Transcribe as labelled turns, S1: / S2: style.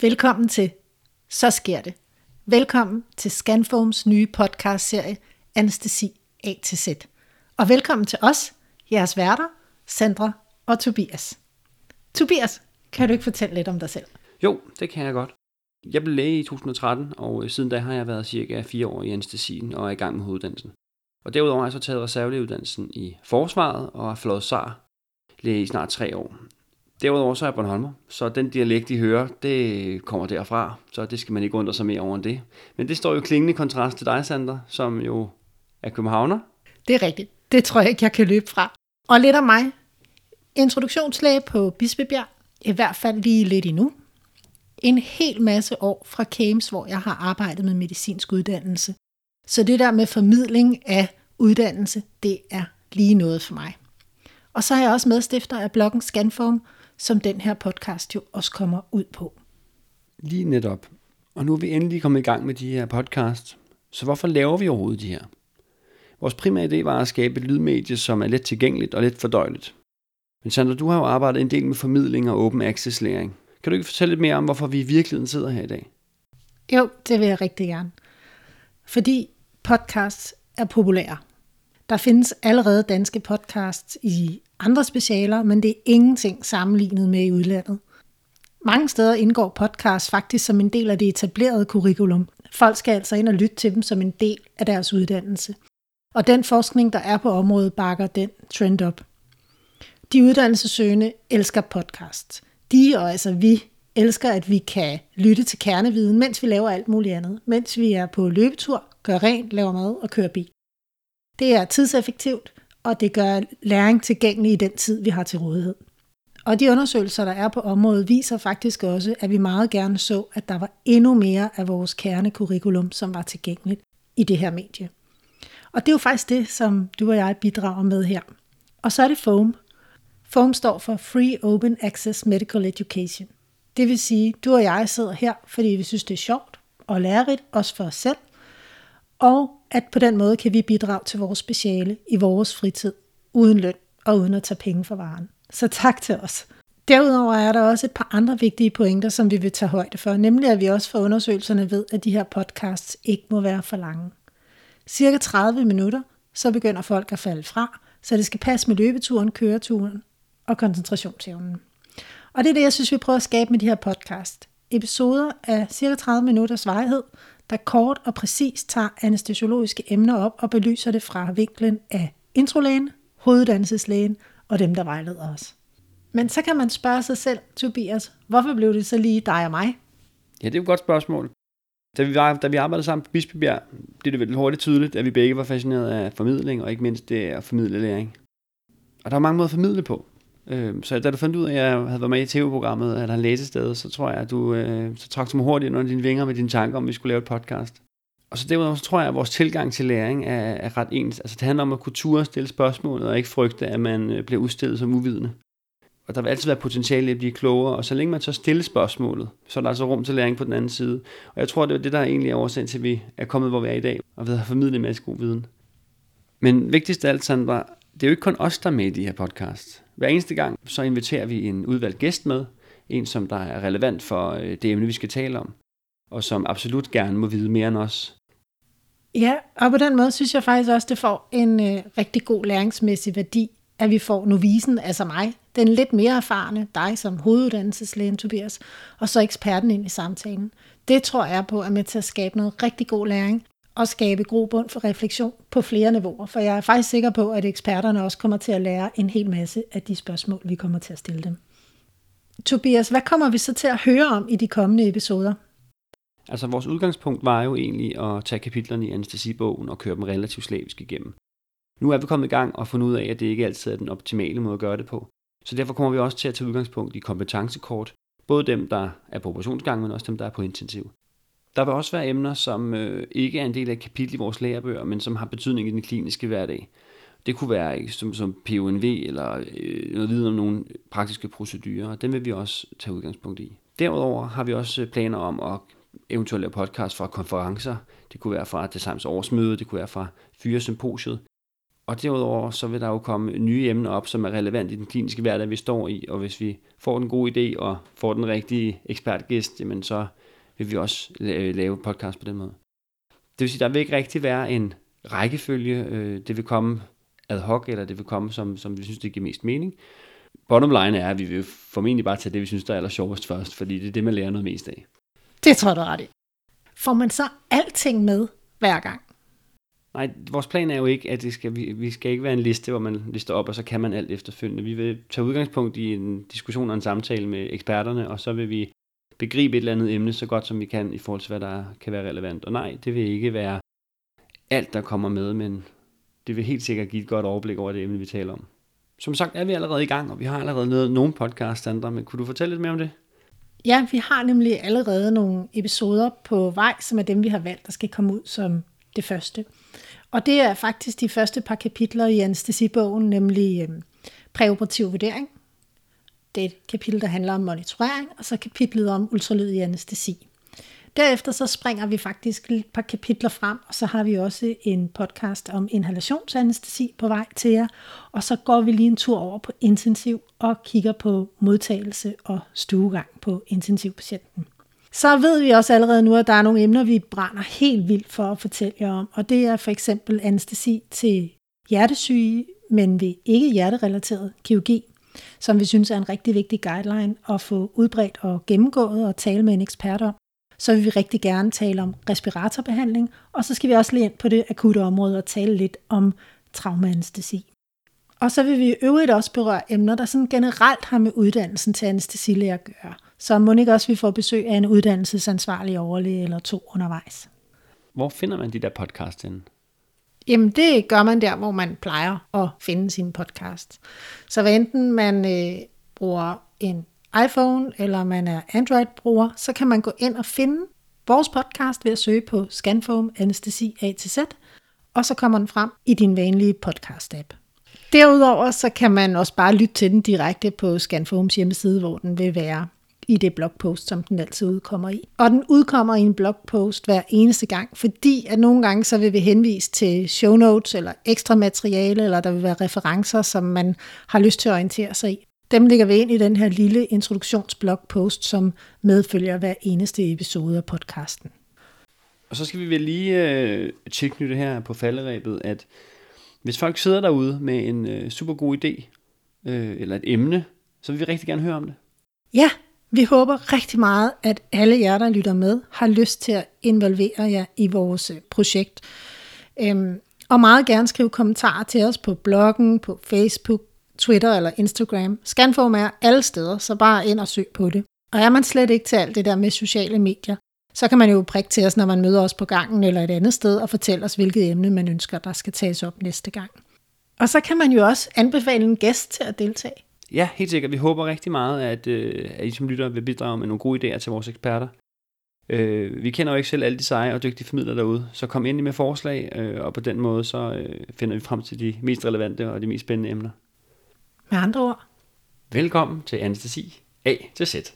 S1: Velkommen til Så sker det. Velkommen til Scanforms nye podcastserie Anestesi A til Z. Og velkommen til os, jeres værter, Sandra og Tobias. Tobias, kan du ikke fortælle lidt om dig selv?
S2: Jo, det kan jeg godt. Jeg blev læge i 2013, og øh, siden da har jeg været cirka fire år i anestesien og er i gang med hoveduddannelsen. Og derudover har jeg så taget reservelægeuddannelsen i forsvaret og har flået SAR læge i snart tre år. Derudover så er jeg Bornholmer, så den dialekt, I hører, det kommer derfra, så det skal man ikke undre sig mere over end det. Men det står jo klingende kontrast til dig, Sandra, som jo er københavner.
S1: Det er rigtigt. Det tror jeg ikke, jeg kan løbe fra. Og lidt om mig. Introduktionslæge på Bispebjerg. I hvert fald lige lidt endnu. En hel masse år fra Kames, hvor jeg har arbejdet med medicinsk uddannelse. Så det der med formidling af uddannelse, det er lige noget for mig. Og så er jeg også medstifter af bloggen Scanform, som den her podcast jo også kommer ud på.
S2: Lige netop. Og nu er vi endelig kommet i gang med de her podcasts. Så hvorfor laver vi overhovedet de her? Vores primære idé var at skabe et lydmedie, som er let tilgængeligt og let fordøjeligt. Men Sandra, du har jo arbejdet en del med formidling og open access læring. Kan du ikke fortælle lidt mere om, hvorfor vi i virkeligheden sidder her i dag?
S1: Jo, det vil jeg rigtig gerne. Fordi podcasts er populære. Der findes allerede danske podcasts i andre specialer, men det er ingenting sammenlignet med i udlandet. Mange steder indgår podcasts faktisk som en del af det etablerede curriculum. Folk skal altså ind og lytte til dem som en del af deres uddannelse. Og den forskning, der er på området, bakker den trend op. De uddannelsesøgende elsker podcasts. De, og altså vi, elsker, at vi kan lytte til kerneviden, mens vi laver alt muligt andet. Mens vi er på løbetur, gør rent, laver mad og kører bil. Det er tidseffektivt, og det gør læring tilgængelig i den tid, vi har til rådighed. Og de undersøgelser, der er på området, viser faktisk også, at vi meget gerne så, at der var endnu mere af vores kernekurrikulum, som var tilgængeligt i det her medie. Og det er jo faktisk det, som du og jeg bidrager med her. Og så er det FOAM. FOAM står for Free Open Access Medical Education. Det vil sige, du og jeg sidder her, fordi vi synes, det er sjovt og lærerigt, også for os selv, og at på den måde kan vi bidrage til vores speciale i vores fritid, uden løn og uden at tage penge for varen. Så tak til os. Derudover er der også et par andre vigtige pointer, som vi vil tage højde for, nemlig at vi også fra undersøgelserne ved, at de her podcasts ikke må være for lange. Cirka 30 minutter, så begynder folk at falde fra, så det skal passe med løbeturen, køreturen og koncentrationsevnen. Og det er det, jeg synes, vi prøver at skabe med de her podcast. Episoder af cirka 30 minutters varighed, der kort og præcis tager anestesiologiske emner op og belyser det fra vinklen af introlægen, hoveduddannelseslægen og dem, der vejleder os. Men så kan man spørge sig selv, Tobias, hvorfor blev det så lige dig og mig?
S2: Ja, det er et godt spørgsmål. Da vi, var, da vi arbejdede sammen på Bispebjerg, blev det vel hurtigt tydeligt, at vi begge var fascineret af formidling, og ikke mindst det at formidle læring. Og der er mange måder at formidle på. Øh, så da du fandt ud af, at jeg havde været med i tv-programmet, eller en læsested, så tror jeg, at du øh, så trak mig hurtigt under dine vinger med dine tanker, om vi skulle lave et podcast. Og så derudover så tror jeg, at vores tilgang til læring er, er ret ens. Altså det handler om at kunne ture stille spørgsmålet, og ikke frygte, at man øh, bliver udstillet som uvidende. Og der vil altid være potentiale at blive klogere, og så længe man så stille spørgsmålet, så er der altså rum til læring på den anden side. Og jeg tror, det er det, der er egentlig er årsagen til, at vi er kommet, hvor vi er i dag, og vi har formidlet en masse god viden. Men vigtigst af alt, Sandra, det er jo ikke kun os, der er med i de her podcasts. Hver eneste gang, så inviterer vi en udvalgt gæst med, en som der er relevant for øh, det emne, vi skal tale om, og som absolut gerne må vide mere end os.
S1: Ja, og på den måde synes jeg faktisk også, det får en øh, rigtig god læringsmæssig værdi, at vi får novisen, altså mig, den lidt mere erfarne, dig som hoveduddannelseslægen Tobias, og så eksperten ind i samtalen. Det tror jeg på er med til at skabe noget rigtig god læring, og skabe grobund for refleksion på flere niveauer. For jeg er faktisk sikker på, at eksperterne også kommer til at lære en hel masse af de spørgsmål, vi kommer til at stille dem. Tobias, hvad kommer vi så til at høre om i de kommende episoder?
S2: Altså vores udgangspunkt var jo egentlig at tage kapitlerne i anestesibogen og køre dem relativt slavisk igennem. Nu er vi kommet i gang og fundet ud af, at det ikke altid er den optimale måde at gøre det på. Så derfor kommer vi også til at tage udgangspunkt i kompetencekort, både dem, der er på operationsgang, men også dem, der er på intensiv. Der vil også være emner, som øh, ikke er en del af et kapitel i vores lærebøger, men som har betydning i den kliniske hverdag. Det kunne være som, som PONV eller øh, noget viden om nogle praktiske procedurer, og dem vil vi også tage udgangspunkt i. Derudover har vi også øh, planer om at eventuelt lave podcast fra konferencer. Det kunne være fra Designs årsmøde, det kunne være fra Fyre Symposiet. Og derudover så vil der jo komme nye emner op, som er relevant i den kliniske hverdag, vi står i. Og hvis vi får den gode idé og får den rigtige ekspertgæst, jamen så vil vi også lave podcast på den måde. Det vil sige, der vil ikke rigtig være en rækkefølge. Øh, det vil komme ad hoc, eller det vil komme, som, som vi synes, det giver mest mening. Bottom line er, at vi vil formentlig bare tage det, vi synes, der er aller sjovest først, fordi det er det, man lærer noget mest af.
S1: Det tror jeg, du ret i. Får man så alting med hver gang?
S2: Nej, vores plan er jo ikke, at det skal, vi, vi skal ikke være en liste, hvor man lister op, og så kan man alt efterfølgende. Vi vil tage udgangspunkt i en diskussion og en samtale med eksperterne, og så vil vi begribe et eller andet emne så godt som vi kan i forhold til, hvad der kan være relevant. Og nej, det vil ikke være alt, der kommer med, men det vil helt sikkert give et godt overblik over det emne, vi taler om. Som sagt er vi allerede i gang, og vi har allerede lavet nogle podcasts, andre, men kunne du fortælle lidt mere om det?
S1: Ja, vi har nemlig allerede nogle episoder på vej, som er dem, vi har valgt, der skal komme ud som det første. Og det er faktisk de første par kapitler i anestesibogen, nemlig øh, præoperativ vurdering. Det er et kapitel, der handler om monitorering, og så kapitlet om ultralyd i anestesi. Derefter så springer vi faktisk et par kapitler frem, og så har vi også en podcast om inhalationsanestesi på vej til jer. Og så går vi lige en tur over på intensiv og kigger på modtagelse og stuegang på intensivpatienten. Så ved vi også allerede nu, at der er nogle emner, vi brænder helt vildt for at fortælle jer om. Og det er for eksempel anestesi til hjertesyge, men ved ikke hjerterelateret kirurgi, som vi synes er en rigtig vigtig guideline at få udbredt og gennemgået og tale med en ekspert om så vil vi rigtig gerne tale om respiratorbehandling, og så skal vi også lige ind på det akutte område og tale lidt om traumaanestesi. Og så vil vi i øvrigt også berøre emner, der sådan generelt har med uddannelsen til anestesilæger at gøre. Så må ikke også vi får besøg af en uddannelsesansvarlig overlæge eller to undervejs.
S2: Hvor finder man de der podcast henne?
S1: Jamen det gør man der, hvor man plejer at finde sin podcast. Så hvad enten man øh, bruger en iPhone eller man er Android-bruger, så kan man gå ind og finde vores podcast ved at søge på Scanfoam Anestesi A til Z, og så kommer den frem i din vanlige podcast-app. Derudover så kan man også bare lytte til den direkte på Scanfoams hjemmeside, hvor den vil være i det blogpost, som den altid udkommer i. Og den udkommer i en blogpost hver eneste gang, fordi at nogle gange så vil vi henvise til show notes eller ekstra materiale, eller der vil være referencer, som man har lyst til at orientere sig i. Dem lægger vi ind i den her lille introduktionsblogpost, som medfølger hver eneste episode af podcasten.
S2: Og så skal vi vel lige øh, tilknytte her på falderæbet, at hvis folk sidder derude med en øh, super god idé, øh, eller et emne, så vil vi rigtig gerne høre om det.
S1: Ja, vi håber rigtig meget, at alle jer, der lytter med, har lyst til at involvere jer i vores øh, projekt. Øhm, og meget gerne skrive kommentarer til os på bloggen, på Facebook, Twitter eller Instagram. Scanform er alle steder, så bare ind og søg på det. Og er man slet ikke til alt det der med sociale medier, så kan man jo prikke til os, når man møder os på gangen eller et andet sted, og fortælle os, hvilket emne man ønsker, der skal tages op næste gang. Og så kan man jo også anbefale en gæst til at deltage.
S2: Ja, helt sikkert. Vi håber rigtig meget, at, øh, at I som lytter vil bidrage med nogle gode idéer til vores eksperter. Øh, vi kender jo ikke selv alle de seje og dygtige formidlere derude, så kom ind med forslag, øh, og på den måde så øh, finder vi frem til de mest relevante og de mest spændende emner.
S1: Med andre ord.
S2: Velkommen til Anestesi A til Z.